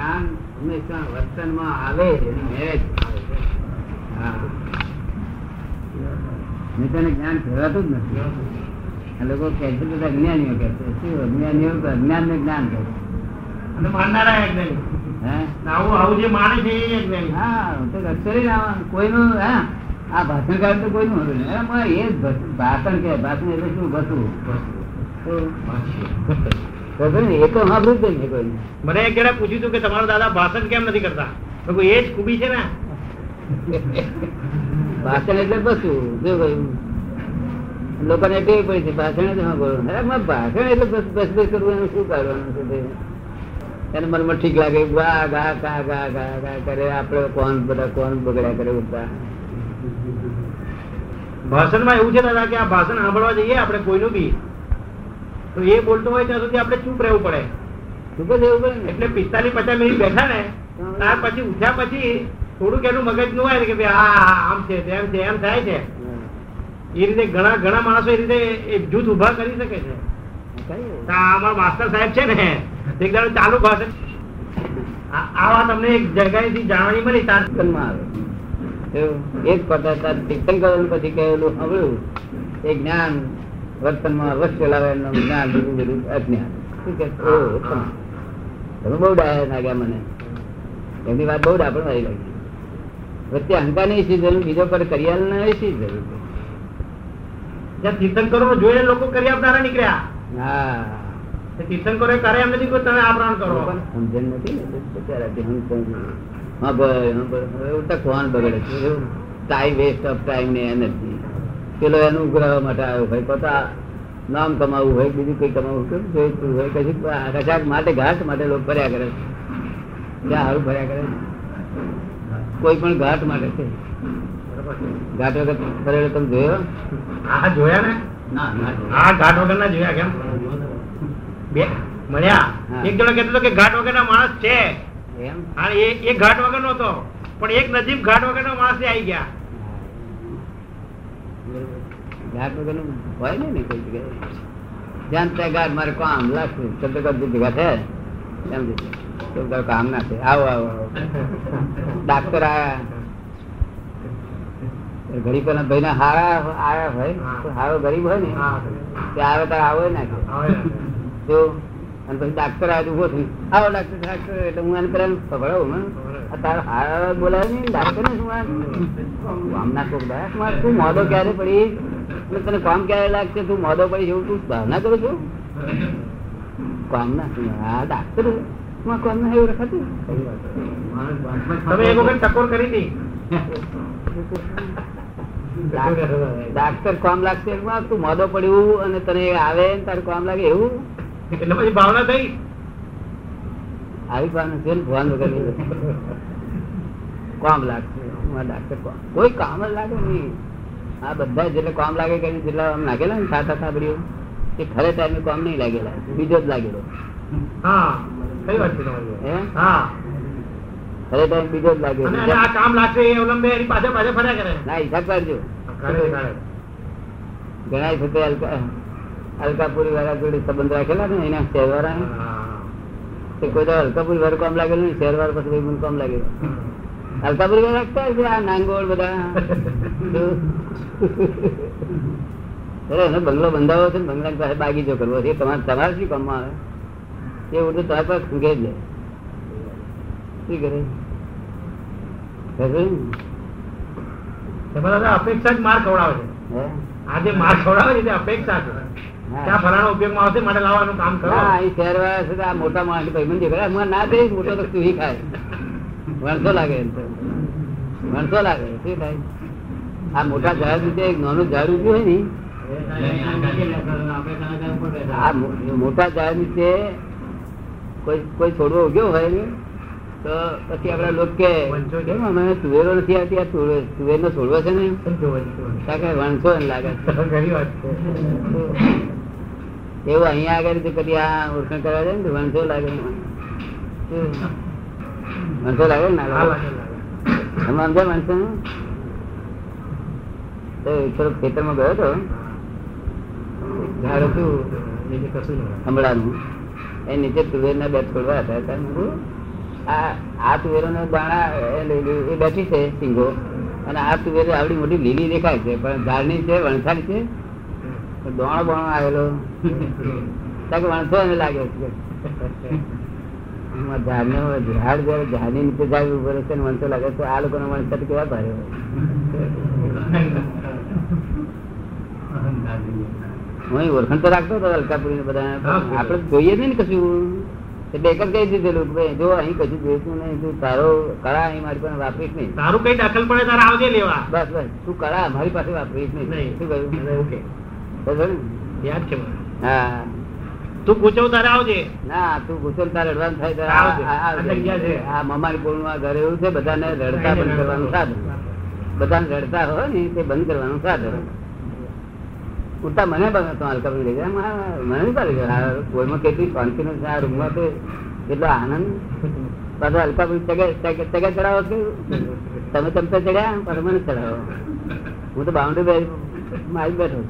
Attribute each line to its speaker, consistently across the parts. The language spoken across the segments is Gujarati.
Speaker 1: જ્ઞાન હંમેશા વર્તનમાં આવે એની મેરેજ તને જ્ઞાન કહેવાતું જ નથી. આ લોકો કહે છે બધા અજ્ઞાનીઓ કહે છે. શું અજ્ઞાનીઓ તો અજ્ઞાન. ને જ્ઞાન કહે છે.
Speaker 2: માનનારા
Speaker 1: તો ના. કોઈનું હા આ ભાષણકાર તો કોઈનું હતું નહીં. એ ભાષણ કે ભાષણ એટલે શું? ભસવું
Speaker 2: મને એક જણે પૂછ્યું હતું કે તમારા દાદા ભાષણ કેમ નથી કરતા? એ જ ખૂબી છે ને?
Speaker 1: ભાષણ એટલે જો કહ્યું? લોકોને ટેવ પડી છે ભાષણ જ ભાષણ એટલે બસ બસ બસ કરવું એનું શું કરવાનું છે એને મનમાં ઠીક લાગે ગા ગા ગા ગા ગા ગા કરે આપણે કોણ બધા કોણ બગડ્યા કરે બધા
Speaker 2: ભાષણમાં એવું છે દાદા કે આ ભાષણ સાંભળવા જઈએ આપણે કોઈનું બી તો એ બોલતો હોય ત્યાં સુધી આપણે ચૂપ રહેવું પડે.
Speaker 1: ચૂપ જ રહેવું પડે
Speaker 2: એટલે પિસ્તાલીસ પચાસ મિનિટ બેઠા ને ત્યાર પછી ઉઠ્યા પછી થોડુંક એનું મગજનું હોય કે ભાઈ આ આમ છે તેમ છે એમ થાય છે. એ રીતે ઘણા ઘણા માણસો એ રીતે એ જૂથ ઊભા કરી શકે છે. અમારા માસ્ટર સાહેબ છે ને એક દાડો ચાલુ ભાષે. આ તમને એક જગ્યાએથી જાણવાની મળી.
Speaker 1: ચિંતનમાં આવે. એક પદાર્થ તાર પછી કહેલું સાંભળ્યું એ જ્ઞાન વર્તનમાં અવશ્ય લાવે જ્ઞાન બીજું બધું અજ્ઞાન. તમે બહુ ડાયા લાગ્યા મને. એમની વાત બહુ ડાપણ વાળી લાગી. વચ્ચે અહંકારની શી જરૂર બીજો પર કરિયાલ ના શી જરૂર?
Speaker 2: તીર્થંકરો જોઈને લોકો કરી આપનારા નીકળ્યા.
Speaker 1: હા.
Speaker 2: તે તીર્થંકરોએ કરે એમ નથી તમે આ પ્રાણ કરો.
Speaker 1: સમજણ નથી ને બગડે છે. ટાઈમ વેસ્ટ ઓફ ટાઈમ ને એનર્જી પેલો એનું ઉઘરાવા માટે આવ્યો ભાઈ. પોતા નામ કમાવું હોય બીજું કઈ કમાવું કેમ જોઈતું હોય કશું કશાક માટે ઘાટ માટે લોકો ફર્યા કરે. ક્યાં સારું ફર્યા કરે કોઈ પણ ઘાટ માટે છે. ઘાટ વગર ફરેલો તમે જોયો?
Speaker 2: આ જોયા ને?
Speaker 1: ના ના
Speaker 2: આ ઘાટ વગર ના જોયા કેમ? બે મળ્યા. એક જણો કહેતો હતો કે ઘાટ વગર માણસ છે.
Speaker 1: એમ?
Speaker 2: એ એ ઘાટ વગર નો હતો. પણ એક નજીક ઘાટ વગર નો માણસ આવી ગયા.
Speaker 1: વગરનું હોય ને ને કોઈ જગ્યાએ. જ્યાં ત્યાં ઘાટ મારે કામ લાગશે શબ્દ કરતું ભેગા છે. એમ તો કામ ના છે આવો આવો આવો. ડાક્ટર આયા. ગરીબ ભાઈ ના હારા આવ્યા હોય હારો ગરીબ હોય ને તે આવે તારે આવો ના. તો અને પછી ડાક્ટર આવે ઊભો થઈ આવો ડાક્ટર ડાક્ટર એટલે હું એને પેલા ખબરાવું ને તારો હારા બોલાવે ડાક્ટર ને શું આમ? ના કોક માર તું મોદો ક્યારે પડી? એટલે તને કામ ક્યારે લાગશે? તું મોદો પડી એવું તું ભાવના કરું છું? કામ ના આ ડાક્ટરમાં કામ ના એવું રખાતું.
Speaker 2: તમે એક વખત ટકોર કરી હતી?
Speaker 1: ડાક્ટર કામ લાગશે એમાં તું મોદો પડ્યું અને તને આવે ને તારું કામ લાગે એવું?
Speaker 2: એટલે પછી ભાવના થઈ?
Speaker 1: આવી પાનું છે ભગવાન વગર. કામ લાગશે. કોઈ કામ જ લાગે નહીં. આ બધા જેટલે કામ લાગે કે જેટલા આમ લાગેલા ને ખાતા થાબડીઓ એ ખરે ટાઈમે કામ નહીં લાગેલા બીજો જ લાગેલો.
Speaker 2: હા કઈ વાત છે તમારી?
Speaker 1: હે?
Speaker 2: હા.
Speaker 1: ખરે ટાઈમ બીજો જ લાગેલો
Speaker 2: આ કામ લાગશે એ અવલંબે એની પાછળ પાછળ ફર્યા કરે.
Speaker 1: ના હિસાબ કરજો.
Speaker 2: કાઢે, કાઢે.
Speaker 1: ઘણા છે તે અલકા અલકાપુરી વાળા જોડે સંબંધ રાખેલા ને એના શહેર વાળા કોઈ તો અલકાપુરી વાળું કામ લાગેલું ને શહેર વાળા પછી કામ લાગેલું. અલકાપુરી વાળા રાખતા હશે આ નાંગોળ બધા? એનો બંગલો બંધાવો છે બંગલા પાસે બાગીચો કરવો છે તમારે તમારે શું કામમાં આવે? એ ઉડતું તમારા પાસે ખૂંકે જ લે. શું કરે?
Speaker 2: અપેક્ષા જ માર ખવડાવે છે. આજે માર ખવડાવે છે તે અપેક્ષા છે.
Speaker 1: હા.
Speaker 2: ત્યાં ફલાણો ઉપયોગમાં આવશે માટે લાવવાનું કામ કરો.
Speaker 1: હા એ શહેર વાળા છે આ મોટા માણસ ભાઈ ના દઈશ મોટો તો તું ખાય. વણસો લાગે વણસો લાગે, શું થાય? આ મોટા ઝાડ રીતે એક નાનું ઝાડ ઉભું હોય ને, આ મોટા ઝાડ રીતે કોઈ કોઈ છોડવો ઉગ્યો હોય ને, તો પછી આપડા લોકો કે અમે તુવેરો નથી આવતી, આ તુવેર તુવેરનો છોડવો છે ને? વણસો લાગે. એવું અહીંયા આગળ કરી આ ઓળખાણ કરવા જાય ને વણસો લાગે વણસો લાગે ને ના
Speaker 2: હા,
Speaker 1: લાગે?
Speaker 2: લાગે, લાગે.
Speaker 1: તમે સમજ્યા વણસો તો થોડો ખેતરમાં ગયો હતો? ઝાડ હતું
Speaker 2: બીજું કશું નહીં.
Speaker 1: હમણાંનું. એ નીચે તુવેરના બે છોડવા હતા. ત્યારે આ આ તુવેરો દાણા એ બેઠી છે સિંગો. અને આ તુવેર આવડી મોટી લીલી દેખાય છે પણ ઝાડની છે વણસાડી છે દોણો બોણો આવેલો. વણસો એને લાગે છે. ઝાડ જયારે ઝાડની નીચે ઝાડ ઊભો રહેશે ને વણસો લાગે તો આ લોકોનો વણસર કેવા ભારે હોય. હું તો રાખતો હતો અલકાપુરી ને બધા આપડે જોઈએ જ નહીં ને કશું. એટલે એક જ કહી દીધેલું ભાઈ જો અહીં કશું જોઈતું નહીં તું તારો કળા અહીં મારી પાસે વાપરીશ નહીં.
Speaker 2: તારું કઈ દાખલ પડે તારે આવજે લેવા.
Speaker 1: બસ બસ. તું કળા મારી પાસે વાપરીશ નહીં.
Speaker 2: નહીં.
Speaker 1: શું કહ્યું?
Speaker 2: ઓકે. યાદ છે
Speaker 1: હા.
Speaker 2: તું પૂછો તારે આવજે.
Speaker 1: ના તું પૂછો તારે રડવાનું થાય તારે
Speaker 2: આવજે.
Speaker 1: આ- મમારી પોળમાં ઘરે એવું છે બધાને રડતા બંધ કરવાનું સાધન. બધાને રડતા હોય ને તે બંધ કરવાનું સાધન. ઉલટા મને પણ તો હલકા બંધ થઈ ગયા મને ગયા કોઈમાં કેટલી છે આ રૂમમાં તો કેટલો આનંદ. પાછો હલકા પણ ચગે ચડાવો કે તમે ચમચા ચડ્યા? પાછો મને ચડાવો. હું તો બાઉન્ડ્રી મારી બેઠો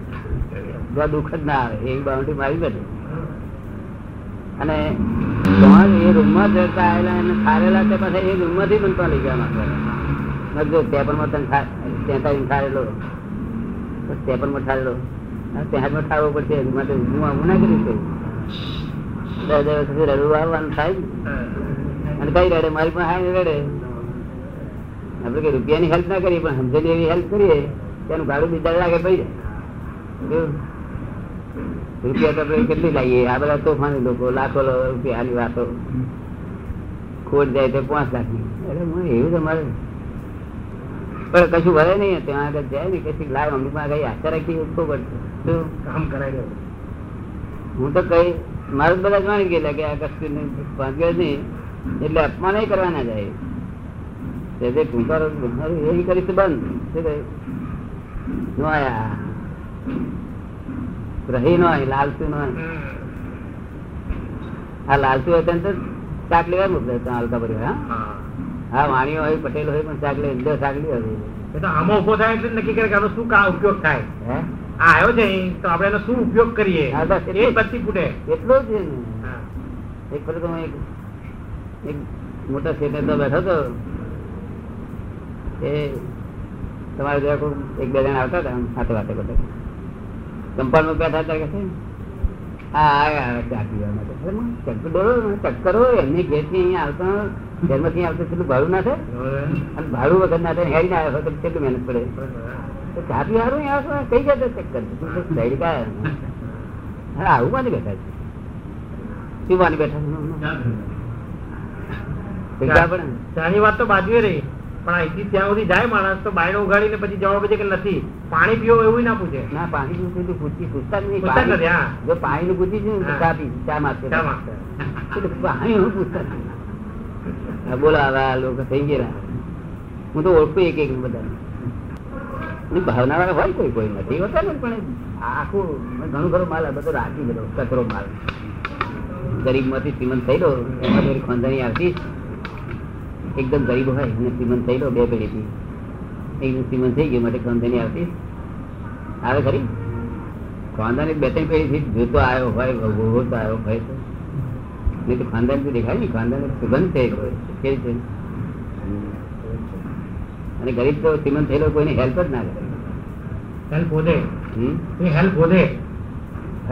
Speaker 1: દુઃખ જ ના આવે એવી બાઉન્ડ્રી મારી બેઠો અને એ રૂમમાં જતા આવેલા એને ખારેલા તે પાછા એ રૂમમાંથી બનતા લઈ ગયા જો પેપરમાં તને ત્યાં ખારેલો. પેપરમાં ઠારેલો ત્યાં ઠારવો પડશે. માટે હું આવું ના કરી શકું. રડવું આવવાનું થાય અને કઈ રડે? મારી પણ હાય રડે. આપણે કઈ રૂપિયાની હેલ્પ ના કરીએ, પણ સમજેલી એવી હેલ્પ કરીએ તેનું બીજા લાગે પડી જાય? રૂપિયા તો કેટલી લાવીએ આ બધા તોફાની લોકો લાખો રૂપિયાની વાતો. ખોટ જાય તો પાંચ લાખની. અરે એવું તમારે પણ કશું ભરે નહીં ત્યાં આગળ જાય ને કશું લાવ પાસે કઈ આશા રાખી ઉઠવું પડશે
Speaker 2: કામ કરાય.
Speaker 1: હું તો કઈ મારે બધા જાણી ગયેલા કે આ કશું ભાગ્ય નહીં. એટલે અપમાન નહીં કરવાના જાય તે જે ટૂંકારો એ કરીશ બંધ. શું કહ્યું આયા. રહી નો લાલતું નો. આ લાલતું હોય તો શાક લેવાનું હલકા ભરી હા?
Speaker 2: હા.
Speaker 1: વાણીઓ હોય પટેલ હોય પણ શાક લે અંદર શાક લે.
Speaker 2: એ તો આમાં ઊભો થાય એટલે નક્કી કરે કે આનો શું કા ઉપયોગ થાય. આ આવ્યો છે તો આપણે એનો શું ઉપયોગ કરીએ? એ
Speaker 1: એટલું
Speaker 2: ફૂટે.
Speaker 1: એટલો જ છે એક ફરી તો એક એક મોટા શેઠે તો બેઠો હતો. એ તમારે એક બે જણા આવતા હતા સાથે વાતે કરતા કંપાઉન્ડમાં બેઠા હતા કે આવ્યા ને, એમની ઘેરથી અહીંયા આવતો કેટલું ભાડું ના થાય? અને ભાડું વગર ના થાય હેરી ના આવ્યા તો કેટલું મહેનત પડે? ચા પી હારું આવશો? કઈ જતો ચક્કર? તું તો સાઈડ કા અરે આવું માની બેઠા છે? શું માની બેઠા
Speaker 2: ચાની વાત તો બાજુ રહી. પણ અહીંથી ત્યાં સુધી જાય માણસ તો બાયણે ઉગાડીને પછી જવાબ છે કે નથી. પાણી પીવો એવું ના પૂછે.
Speaker 1: ના પાણી પીવું તો પૂછતી પૂછતા નહીં.
Speaker 2: જ
Speaker 1: પાણી- નું પૂછી છે ને ચા પી ચા માંગશે પાણી હું પૂછતા જ બોલો હવે લોકો થઈ ગયા. હું તો ઓળખું એક એક બધા ભાવના વાળા હોય કોઈ કોઈ નથી. હોતા ને પણ આખું ઘણું ખરો માલ બધો રાખી બધો કચરો માલ. ગરીબમાંથી શ્રીમંત ગયો એમાં થોડી આવતી એકદમ ગરીબ હોય અને શ્રીમંત થયેલો બે પેઢીથી. એકદમ શ્રીમંત થઈ ગયો માટે ખોંદાણી આવતી. આવે ખરી? ખાનદાની બે ત્રણ પેઢીથી જોતો આવ્યો હોય ભોગવતો આવ્યો હોય તો. નહીં તો ખાનદાન તો દેખાય? ને ખાનદાન સુગંધ થયેલો હોય. કેવી છે અને ગરીબ તો શ્રીમંત થયેલો કોઈને હેલ્પ જ ના કરે.
Speaker 2: હેલ્પ વધે
Speaker 1: હમ?
Speaker 2: હેલ્પ વધે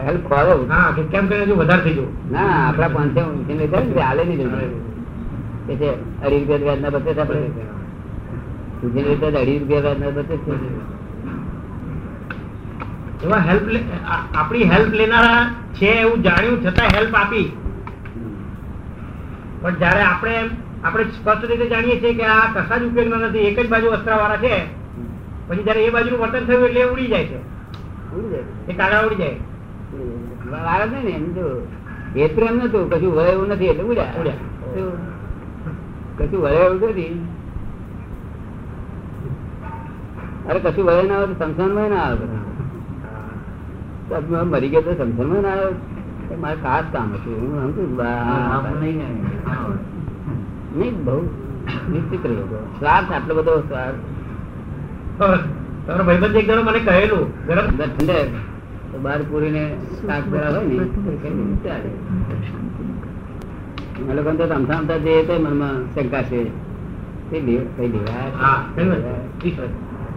Speaker 1: હેલ્પ ખોરે
Speaker 2: હા કે કેમ કરીને હજુ વધારે થઈ જવું
Speaker 1: ના આપણા પાંચસો હાલે નહીં. કે છે અઢી રૂપિયા વ્યાજ ના બચે આપણે લીધા અઢી રૂપિયા વ્યાજ ના બચે
Speaker 2: એવા હેલ્પ આપણી હેલ્પ લેનારા છે એવું જાણ્યું છતાં હેલ્પ આપી. પણ જ્યારે આપણે આપણે સ્પષ્ટ રીતે જાણીએ છીએ કે આ કશા જ ઉપયોગના નથી એક જ બાજુ અસ્ત્રાવાળા છે પછી જયારે એ બાજુનું વર્તન થયું એટલે ઉડી જાય છે. એ કાળા ઉડી જાય.
Speaker 1: વાળા છે ને એમ જો એ પ્રેમ નતું કશું વળે એવું નથી એટલે ઉડ્યા.
Speaker 2: ઉડ્યા.
Speaker 1: શું? કશું વળે એવું નથી. અરે કશું વળે ના આવે સંસારમાં ના આવે. મરી ગયો તો સંસારમાં ના આવે. મારે ખાસ કામ હતું. હું સમજુ નહીં બહુ નિશ્ચિત રહ્યો સ્વાર્થ આટલો બધો સ્વાર્થ.
Speaker 2: તમારો ભાઈબંધ એક મને કહેલું. ગરમ
Speaker 1: ઠંડે તો બહાર પૂરીને શાક ભરા હોય ને એ લોકો તો અમથા અમથા જે તે મનમાં શંકા છે. તે કઈ લેવાય?
Speaker 2: હા ઘણી વાત. ઈશ્વર.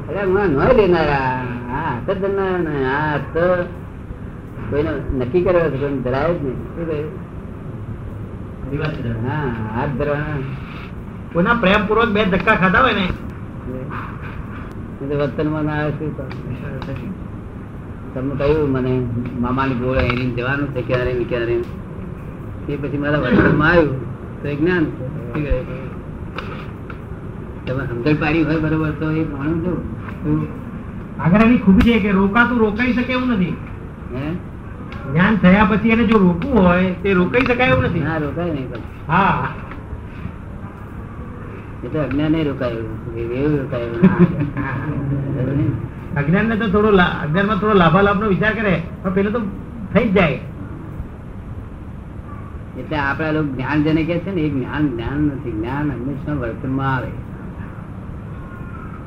Speaker 1: અરે હું ન લેનારા. હા હાથ જ ધરનારા ને આ હાથ તો કોઈને નક્કી કર્યો ધરાય જ નહીં? હા હાથ ધરવાના
Speaker 2: પ્રેમપૂર્વક બે ધક્કા ખાધા હોય ને?
Speaker 1: વર્તનમાં ના આવે શું તમે કહ્યું મને મામાની ગોળે એની જવાનું છે ક્યારે ક્યારે. તે પછી મારા વર્તનમાં આવ્યું તો એ જ્ઞાન? તમે સમજણ પાડી હોય બરોબર તો એ માણું છું
Speaker 2: એની ખૂબી છે કે રોકાતું રોકાઈ શકે એવું નથી.
Speaker 1: હે?
Speaker 2: જ્ઞાન થયા પછી એને જો રોકવું હોય તે રોકાઈ શકાય એવું નથી.
Speaker 1: હા રોકાય નહીં પણ.
Speaker 2: હા.
Speaker 1: એ તો અજ્ઞાન રોકાયું. એવું રોકાયું.
Speaker 2: અજ્ઞાન ને? તો થોડો અજ્ઞાનમાં થોડો લાભાલાભ નો વિચાર કરે પણ પેલો તો થઈ જ જાય.
Speaker 1: એટલે આપણા લોકો જ્ઞાન જેને કે છે ને એ જ્ઞાન જ્ઞાન નથી જ્ઞાન હંમેશા વર્તનમાં આવે.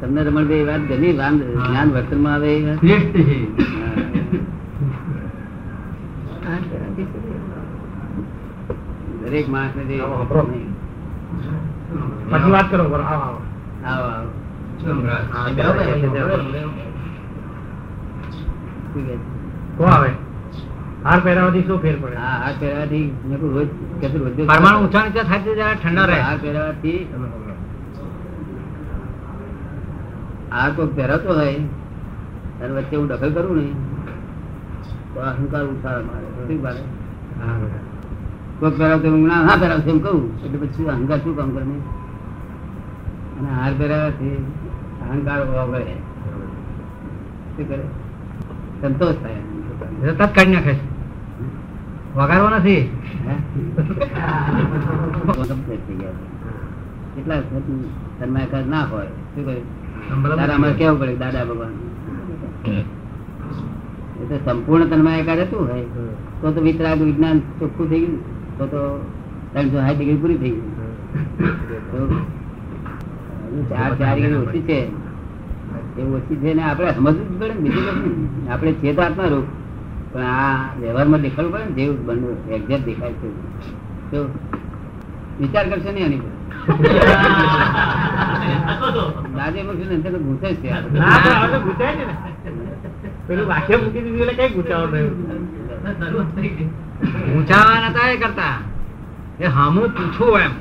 Speaker 1: તમને રમણભાઈ એ વાત ગમી જ્ઞાન વર્તનમાં આવે એ વાત? દરેક માણસ ને.
Speaker 2: પછી વાત કરો આવો, આવો.
Speaker 1: આવો.
Speaker 2: હાર પહેરાવાથી શું ફેર પડે?
Speaker 1: હા હાર પહેરાવાથી રોજ કે તું રોજ
Speaker 2: પરમાણુ ઊંચા નીચા થાય છે જરા ઠંડા રહે.
Speaker 1: હાર પહેરાવાથી હાર કોઈ પહેરાતો હોય ત્યારે વચ્ચે હું દખલ કરું ને તો અહંકાર ઉછાળ મારે. શું મારે કોઈ પહેરાવતો હું ના ના પહેરાવશે એમ કહું. એટલે પછી અહંકાર શું કામ કરે? અને હાર પહેરાવવાથી અહંકાર વગરે શું કરે? સંતોષ થાય
Speaker 2: તરત કાઢી નાખે છે. વગાડવો નથી.
Speaker 1: કેટલા તન્માયકાર ના હોય. શું કહ્યું? દાદા કેવું પડે? દાદા ભગવાન. એ તો સંપૂર્ણ તન્માયકાર હતું હોય. તો તો વિતરાગ વિજ્ઞાન ચોખ્ખું થઈ ગયું. તો તો ત્રણસો સાઠ ડિગ્રી પૂરી થઈ ગઈ. તો ચાર ચાર ડિગ્રી ઓછી છે. એ ઓછી છે ને આપણે સમજવું જ પડે ને બીજું કશું આપણે છે તો આત્મા રૂપ. પણ આ વ્યવહારમાં દેખાડવું પડે ને જેવું બનવું એક્ઝેક્ટ દેખાય છે. તો વિચાર કરશે નહીં આની પર. આજે મૂકીને તો ઘૂંસે છે. આ બધું.
Speaker 2: ના પણ હવે તો ગુચાય છે પેલું વાક્ય મૂકી દીધું એટલે કઈ ગુચાવો થયો
Speaker 3: ઊંચાવા નતા એ કરતા. એ હામું પૂછવું એમ.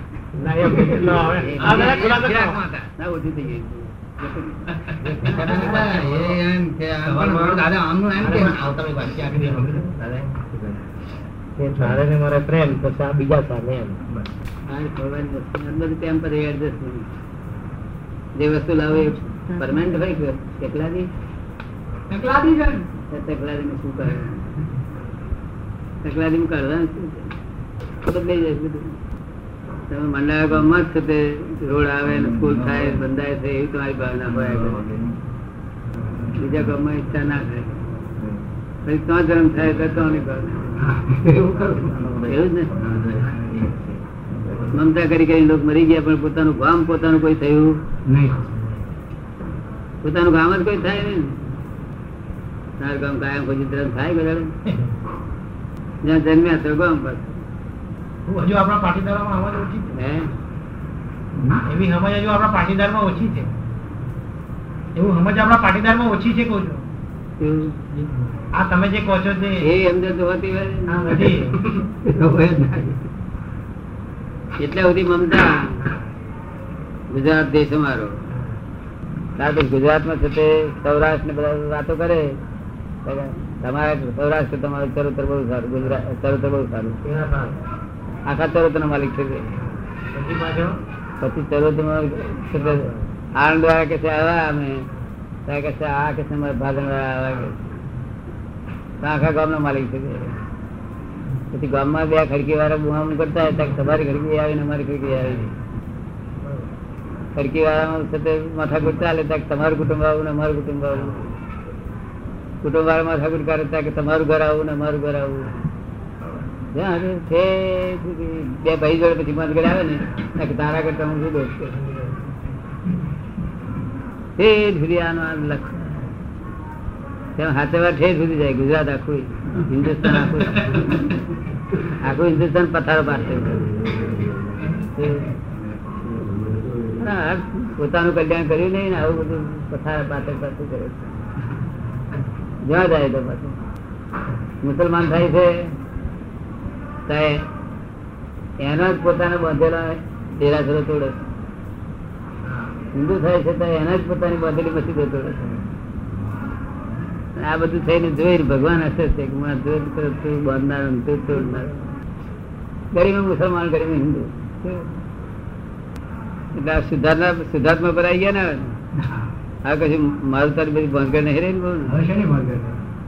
Speaker 2: ના
Speaker 1: ઓછું થઈ ગયું.
Speaker 2: ને.
Speaker 1: જે વસ્તુ લાવો એ પરમાનન્ટ હોય કે ચકલાદી? તો ચકલાદીને શું કરે? ચકલાદીમાં કરવાનું શું છે? બદલાઈ જાય બધું. તમે મંડાયા ગામમાં જ તે રોડ આવે ને સ્કૂલ થાય બંધાય છે એવી તમારી ભાવના હોય બીજા ગામમાં ઈચ્છા ના થાય. પછી ત્યાં જન્મ થાય તો ત્યાંની ભાવના. એવું જ ને? મમતા કરી કરી લોકો મરી ગયા પણ પોતાનું ગામ પોતાનું કોઈ થયું? પોતાનું ગામ જ કોઈ થાય નહીં ને. તારું ગામ કાયમ કોઈ થાય બધા જ્યાં જન્મ્યા તો ગામ પર.
Speaker 2: હજુ આપણા પાટીદારોમાં અવાજ ઓછી છે. એવી સમજ હજુ આપણા પાટીદારમાં ઓછી છે. એવું સમજ આપણા પાટીદારમાં ઓછી છે કહું છું આ તમે જે કહો છો તે
Speaker 1: એ એમને તો હોતી. એટલે સુધી મમતા ગુજરાત દેશ અમારો. ગુજરાતમાં છે તે સૌરાષ્ટ્ર ને બધા વાતો કરે. તમારા સૌરાષ્ટ્ર તમારું ચરોતર બહુ સારું ગુજરાત ચરોતર બહુ સારું. આખા તરત ના માલિક છે
Speaker 2: પછી
Speaker 1: તરત આણંદ વાળા કે આવ્યા અમે. કે આ કે અમારા ભાગણ વાળા આવ્યા કે આખા ગામનો માલિક છે પછી ગામમાં બે ખડકી વાળા બુહામ કરતા હતા કે તમારી ખડકી આવીને અમારી ખડકી આવી ખડકી વાળામાં સાથે માથાકૂટ ચાલે ત્યાં તમારું કુટુંબ આવું ને અમારું કુટુંબ આવું. કુટુંબ વાળા માથાકૂટ કરે ત્યાં કે તમારું ઘર આવું ને અમારું ઘર આવું જ્યાં આગળ ઠેઠ સુધી બે ભાઈ જોડે પછી મત કરે આવે ને તારા કરતા હું શું દોષ પોતાનું કલ્યાણ કર્યું નહીં આવું બધું પથારા પાછળ પાછું કરે છે? જ્યાં જાય તો પાછું. મુસલમાન થાય છે એનો જ પોતાને બાંધેલા ડેરાસરો તોડે હિન્દુ થાય છે તો એના જ પોતાની બાંધેલી મસ્જિદો તોડે છે. આ બધું થઈને જોઈને ભગવાન હશે છે કે મને જોઈ તું બાંધનાર તું તોડનાર. ગરીબ મુસલમાન ગરીબ હિન્દુ. એટલે આ સિદ્ધાર્થના સુધાર્થમાં પર આવી ગયા ને આ કશું મારું તારી બધી ભાંગર નહીં રહી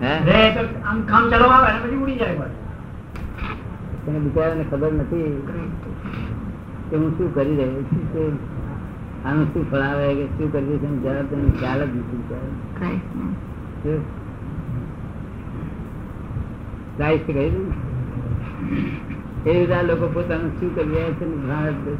Speaker 1: ને હે?
Speaker 2: આમ કામ ચલાવવા આવે પછી ઉડી જાય બસ.
Speaker 1: બિચારાને ખબર નથી કે હું શું કરી રહ્યો છું કે આનું શું ફળ આવે કે શું કરી રહ્યું છે જરા તેને ખ્યાલ જ નથી. શું? Christ કહ્યું એ આ લોકો પોતાનું શું કરી રહ્યા છે જ નથી.